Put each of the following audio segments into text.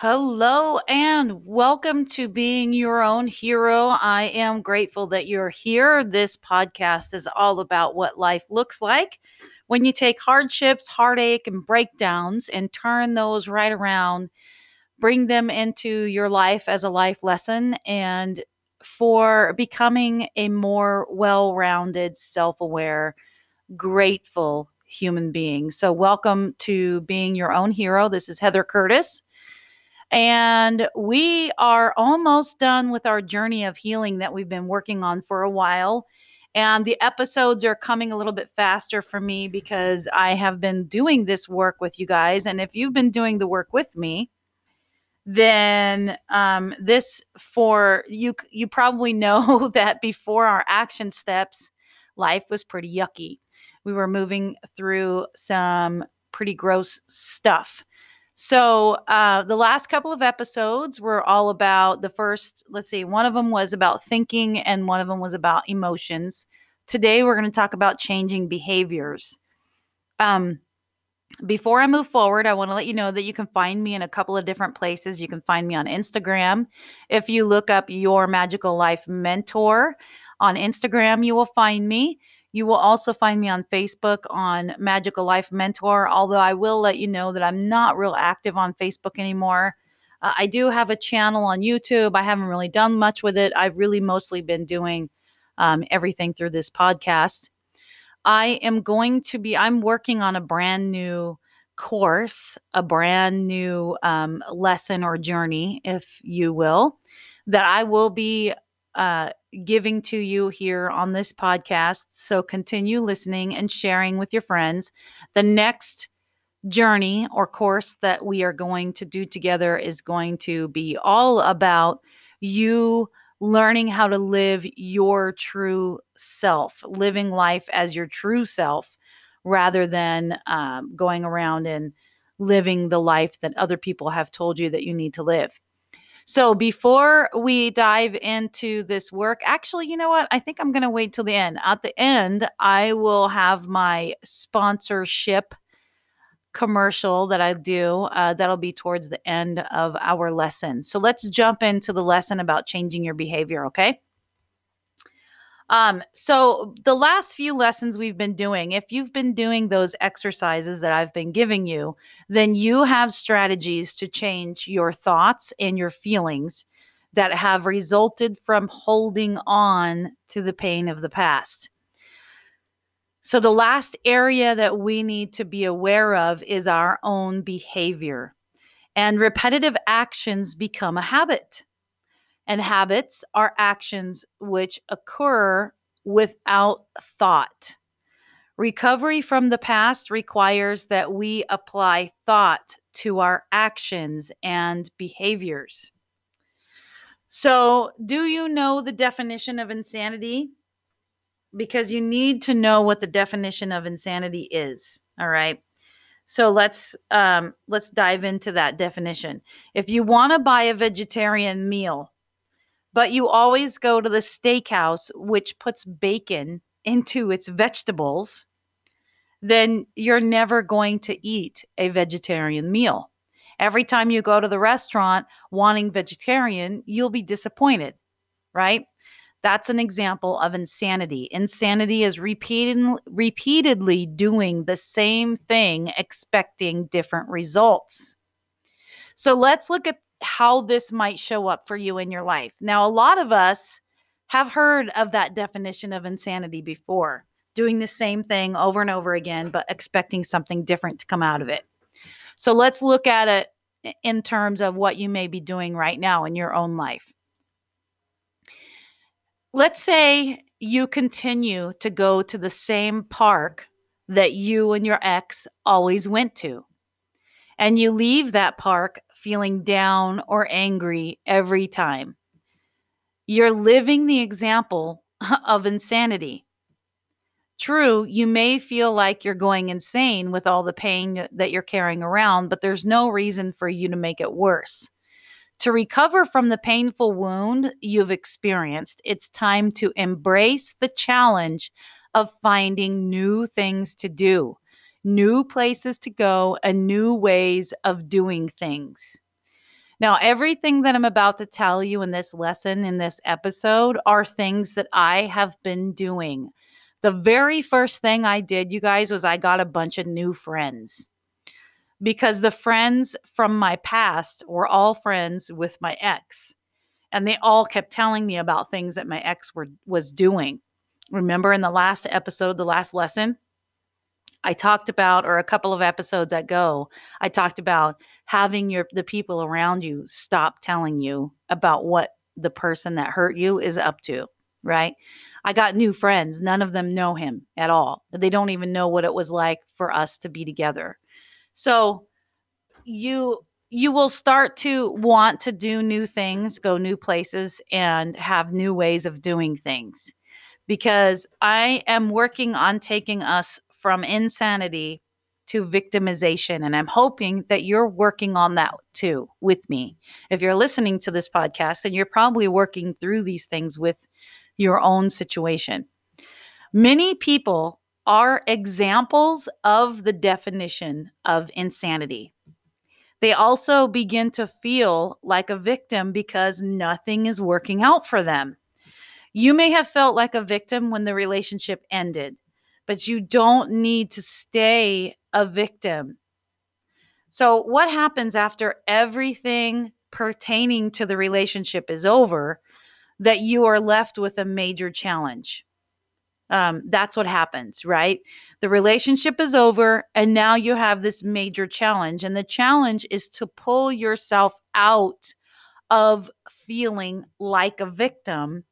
Hello and welcome to Being Your Own Hero. I am grateful that you're here. This podcast is all about what life looks like when you take hardships, heartache, and breakdowns and turn those right around, bring them into your life as a life lesson, and for becoming a more well rounded, self aware, grateful human being. So, welcome to Being Your Own Hero. This is Heather Curtis. And we are almost done with our journey of healing that we've been working on for a while. And the episodes are coming a little bit faster for me because I have been doing this work with you guys. And if you've been doing the work with me, then um, this for you you probably know that before our action steps life was pretty yucky we were moving through some pretty gross stuff so uh, the last couple of episodes were all about the first, let's see, one of them was about thinking and one of them was about emotions. Today we're going to talk about changing behaviors. Um, before I move forward, I want to let you know that you can find me in a couple of different places. You can find me on Instagram. If you look up Your Magical Life Mentor on Instagram, you will find me. You will also find me on Facebook on Magical Life Mentor, although I will let you know that I'm not real active on Facebook anymore. Uh, I do have a channel on YouTube. I haven't really done much with it. I've really mostly been doing um, everything through this podcast. I am going to be, I'm working on a brand new course, a brand new um, lesson or journey, if you will, that I will be uh, giving to you here on this podcast. So continue listening and sharing with your friends. The next journey or course that we are going to do together is going to be all about you learning how to live your true self, living life as your true self rather than um, going around and living the life that other people have told you that you need to live. So before we dive into this work, actually, you know what? I think I'm going to wait till the end. At the end, I will have my sponsorship commercial that I do. Uh, that'll be towards the end of our lesson. So let's jump into the lesson about changing your behavior, okay? Um, so the last few lessons we've been doing, if you've been doing those exercises that I've been giving you, then you have strategies to change your thoughts and your feelings that have resulted from holding on to the pain of the past. So, the last area that we need to be aware of is our own behavior. And repetitive actions become a habit. And habits are actions which occur without thought. Recovery from the past requires that we apply thought to our actions and behaviors. So, do you know the definition of insanity? Because you need to know what the definition of insanity is. All right. So let's um, let's dive into that definition. If you want to buy a vegetarian meal, but you always go to the steakhouse, which puts bacon into its vegetables, then you're never going to eat a vegetarian meal. Every time you go to the restaurant wanting vegetarian, you'll be disappointed, right? That's an example of insanity. Insanity is repeated, repeatedly doing the same thing, expecting different results. So let's look at how this might show up for you in your life. Now, a lot of us have heard of that definition of insanity before, doing the same thing over and over again, but expecting something different to come out of it. So let's look at it in terms of what you may be doing right now in your own life. Let's say you continue to go to the same park that you and your ex always went to, and you leave that park feeling down or angry every time. You're living the example of insanity. True, you may feel like you're going insane with all the pain that you're carrying around, but there's no reason for you to make it worse. To recover from the painful wound you've experienced, it's time to embrace the challenge of finding new things to do new places to go, and new ways of doing things. Now, everything that I'm about to tell you in this lesson, in this episode, are things that I have been doing. The very first thing I did, you guys, was I got a bunch of new friends because the friends from my past were all friends with my ex and they all kept telling me about things that my ex were was doing remember in the last episode the last lesson i talked about or a couple of episodes ago i talked about having your the people around you stop telling you about what the person that hurt you is up to right? I got new friends none of them know him at all. They don't even know what it was like for us to be together. So you you will start to want to do new things, go new places and have new ways of doing things. Because I am working on taking us from insanity to victimization and I'm hoping that you're working on that too with me. If you're listening to this podcast, then you're probably working through these things with your own situation. Many people are examples of the definition of insanity. They also begin to feel like a victim because nothing is working out for them. You may have felt like a victim when the relationship ended, but you don't need to stay a victim. So, what happens after everything pertaining to the relationship is over that you are left with a major challenge? um, that's what happens, right? The relationship is over, and now you have this major challenge. And the challenge is to pull yourself out of feeling like a victim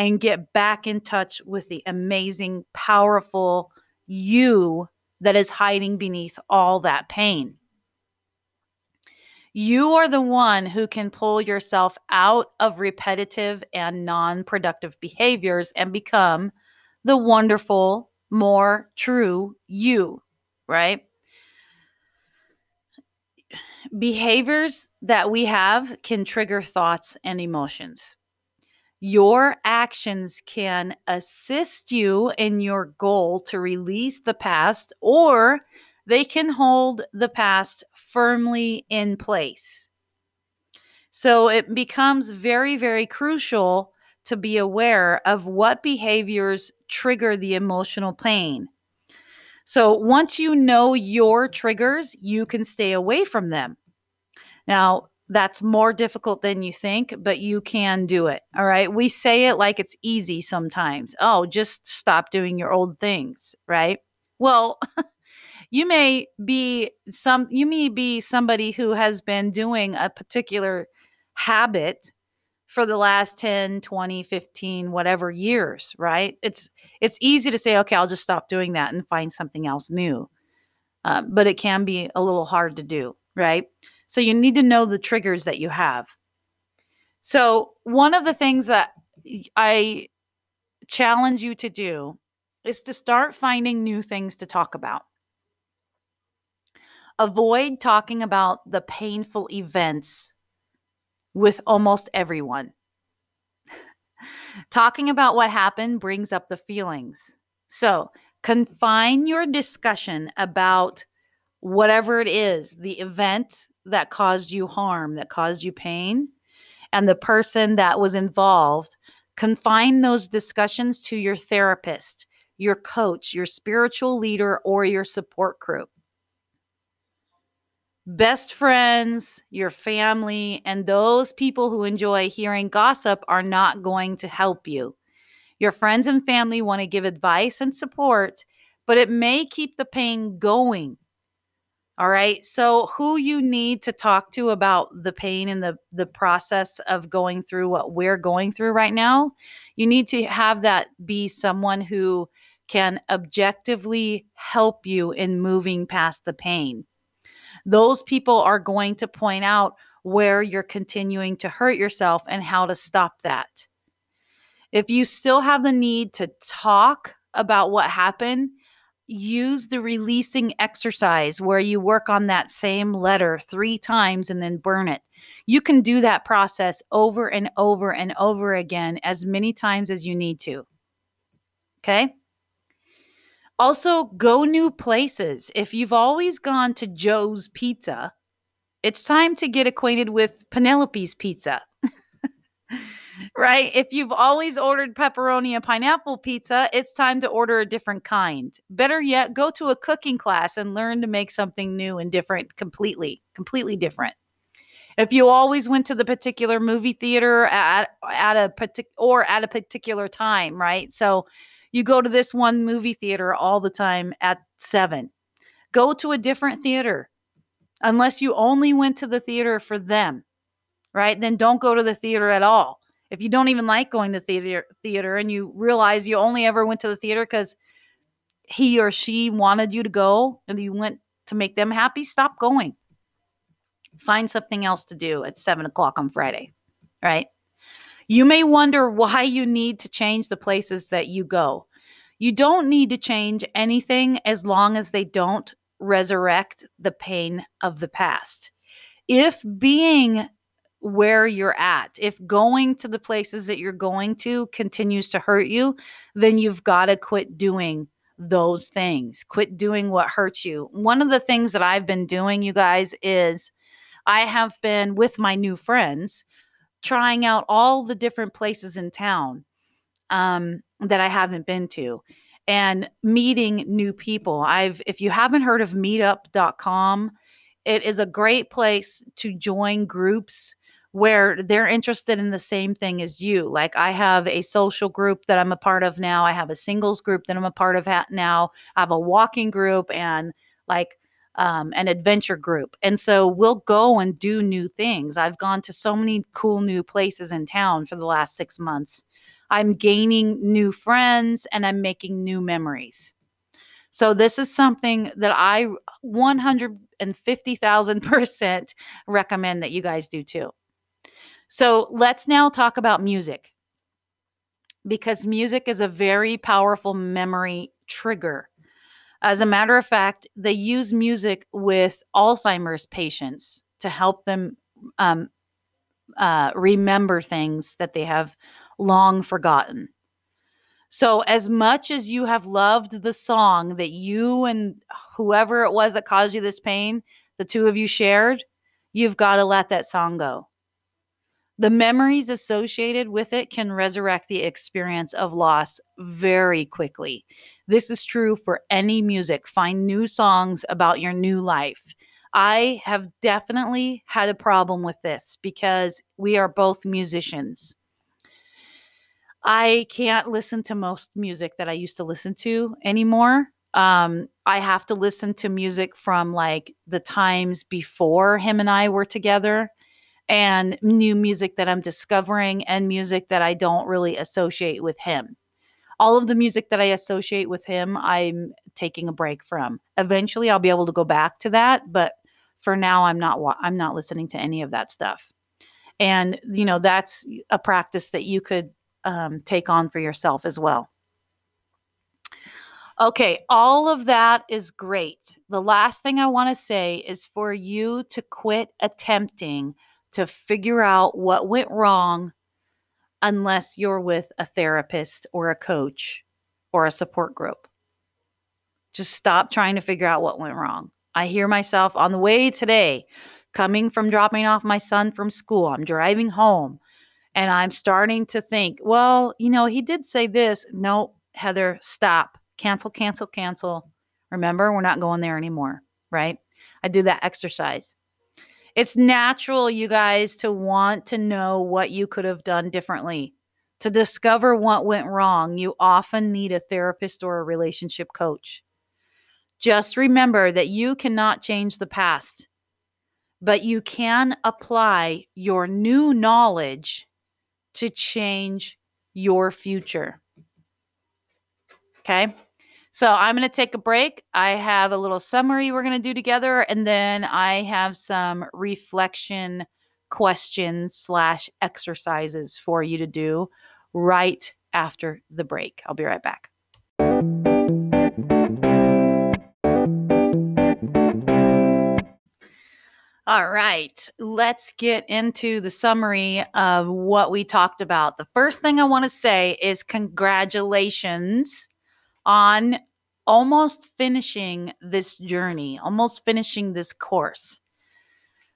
and get back in touch with the amazing, powerful you that is hiding beneath all that pain. You are the one who can pull yourself out of repetitive and non productive behaviors and become the wonderful, more true you, right? Behaviors that we have can trigger thoughts and emotions. Your actions can assist you in your goal to release the past, or they can hold the past firmly in place. So it becomes very, very crucial to be aware of what behaviors trigger the emotional pain. So once you know your triggers, you can stay away from them. Now, that's more difficult than you think, but you can do it. All right. We say it like it's easy sometimes. Oh, just stop doing your old things, right? Well, you may be some you may be somebody who has been doing a particular habit for the last 10 20 15 whatever years right it's it's easy to say okay i'll just stop doing that and find something else new uh, but it can be a little hard to do right so you need to know the triggers that you have so one of the things that i challenge you to do is to start finding new things to talk about avoid talking about the painful events with almost everyone. Talking about what happened brings up the feelings. So, confine your discussion about whatever it is the event that caused you harm, that caused you pain, and the person that was involved. Confine those discussions to your therapist, your coach, your spiritual leader, or your support group best friends, your family, and those people who enjoy hearing gossip are not going to help you. Your friends and family want to give advice and support, but it may keep the pain going. All right. So, who you need to talk to about the pain and the, the process of going through what we're going through right now, you need to have that be someone who can objectively help you in moving past the pain those people are going to point out where you're continuing to hurt yourself and how to stop that. If you still have the need to talk about what happened, use the releasing exercise where you work on that same letter three times and then burn it. You can do that process over and over and over again as many times as you need to. Okay? Also, go new places. If you've always gone to Joe's Pizza, It's time to get acquainted with Penelope's pizza. right? If you've always ordered pepperoni and pineapple pizza, it's time to order a different kind. Better yet, go to a cooking class and learn to make something new and different completely, completely different. If you always went to the particular movie theater at at a partic- or at a particular time, right? So you go to this one movie theater all the time at 7. Go to a different theater. Unless you only went to the theater for them, right? Then don't go to the theater at all if you don't even like going to theater theater and you realize you only ever went to the theater because he or she wanted you to go and you went to make them happy, stop going. Find something else to do at seven o'clock on Friday, right? You may wonder why you need to change the places that you go. You don't need to change anything as long as they don't resurrect the pain of the past. If being where you're at. If going to the places that you're going to continues to hurt you, then you've got to quit doing those things. Quit doing what hurts you. One of the things that I've been doing, you guys, is I have been with my new friends trying out all the different places in town um, that I haven't been to and meeting new people. I've if you haven't heard of meetup.com, it is a great place to join groups where they're interested in the same thing as you. Like I have a social group that I'm a part of now. I have a singles group that I'm a part of now. I have a walking group and like um, an adventure group. And so we'll go and do new things. I've gone to so many cool new places in town for the last six months. I'm gaining new friends and I'm making new memories. So this is something that I 150,000% recommend that you guys do too. So let's now talk about music because music is a very powerful memory trigger. As a matter of fact, they use music with Alzheimer's patients to help them um, uh, remember things that they have long forgotten. So, as much as you have loved the song that you and whoever it was that caused you this pain, the two of you shared, you've got to let that song go. The memories associated with it can resurrect the experience of loss very quickly. This is true for any music. Find new songs about your new life. I have definitely had a problem with this because we are both musicians. I can't listen to most music that I used to listen to anymore. Um, I have to listen to music from like the times before him and I were together and new music that I'm discovering and music that I don't really associate with him. All of the music that I associate with him, I'm taking a break from. Eventually I'll be able to go back to that, but for now I'm not I'm not listening to any of that stuff. And you know, that's a practice that you could um, take on for yourself as well. Okay, all of that is great. The last thing I want to say is for you to quit attempting to figure out what went wrong unless you're with a therapist or a coach or a support group. Just stop trying to figure out what went wrong. I hear myself on the way today, coming from dropping off my son from school. I'm driving home and I'm starting to think, well, you know, he did say this. No, Heather, stop. Cancel, cancel, cancel. Remember, we're not going there anymore, right? I do that exercise. It's natural, you guys, to want to know what you could have done differently. To discover what went wrong, you often need a therapist or a relationship coach. Just remember that you cannot change the past, but you can apply your new knowledge to change your future. Okay? So I'm going to take a break. I have a little summary we're going to do together, and then I have some reflection questions slash exercises for you to do right after the break. I'll be right back. All right, let's get into the summary of what we talked about. The first thing I want to say is congratulations on almost finishing this journey, almost finishing this course.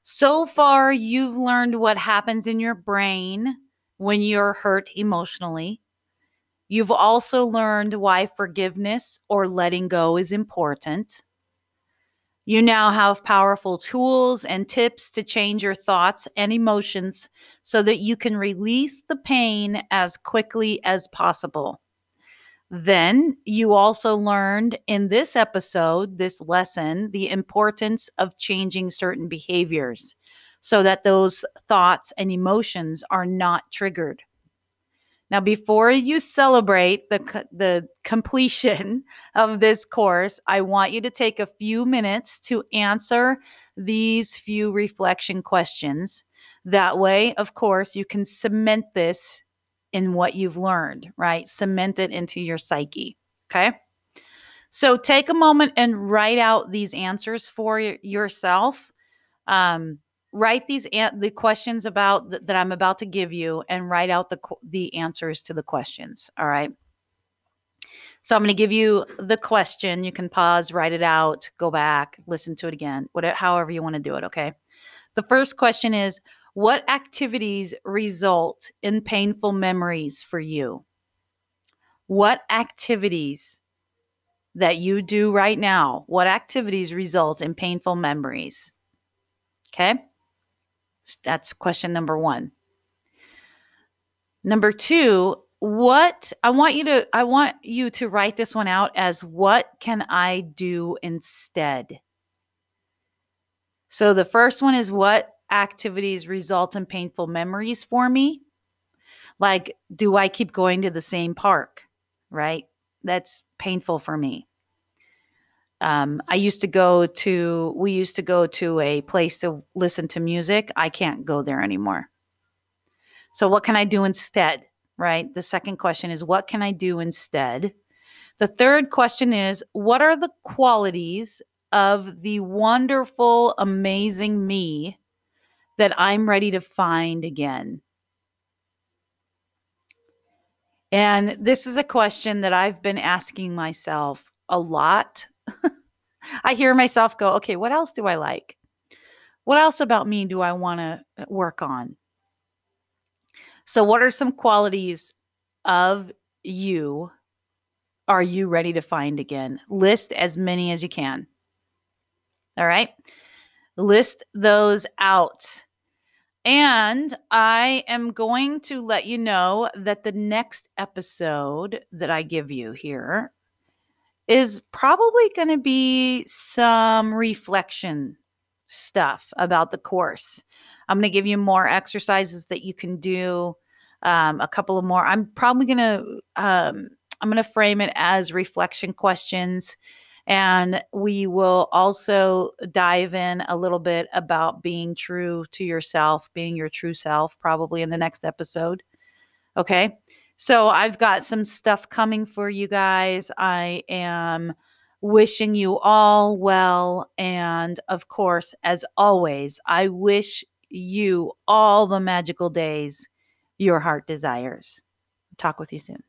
So far, you've learned what happens in your brain when you're hurt emotionally. You've also learned why forgiveness or letting go is important. You now have powerful tools and tips to change your thoughts and emotions so that you can release the pain as quickly as possible. Then you also learned in this episode, this lesson, the importance of changing certain behaviors so that those thoughts and emotions are not triggered. Now, before you celebrate the, the completion of this course, I want you to take a few minutes to answer these few reflection questions. That way, of course, you can cement this in what you've learned, right? Cement it into your psyche. Okay. So take a moment and write out these answers for yourself. Um, write these an- the questions about th- that I'm about to give you and write out the the answers to the questions. All right. So I'm going to give you the question. You can pause, write it out, go back, listen to it again, whatever, however you want to do it. Okay. The first question is What activities result in painful memories for you? What activities that you do right now, what activities result in painful memories? Okay. That's question number one. Number two, what I want you to I want you to write this one out as what can I do instead? So the first one is what activities result in painful memories for me? Like do I keep going to the same park? Right? That's painful for me. Um, I used to go to, we used to go to a place to listen to music. I can't go there anymore. So, what can I do instead? Right. The second question is, what can I do instead? The third question is, what are the qualities of the wonderful, amazing me that I'm ready to find again? And this is a question that I've been asking myself a lot I hear myself go, okay, what else do I like? What else about me do I want to uh, work on? So, what are some qualities of you are you ready to find again? List as many as you can. All right. List those out. And I am going to let you know that the next episode that I give you here is probably going to be some reflection stuff about the course. I'm going to give you more exercises that you can do. Um, a couple of more. I'm probably going to um, I'm going to frame it as reflection questions, and we will also dive in a little bit about being true to yourself, being your true self, probably in the next episode. Okay. So I've got some stuff coming for you guys. I am wishing you all well. And of course, as always, I wish you all the magical days your heart desires. Talk with you soon.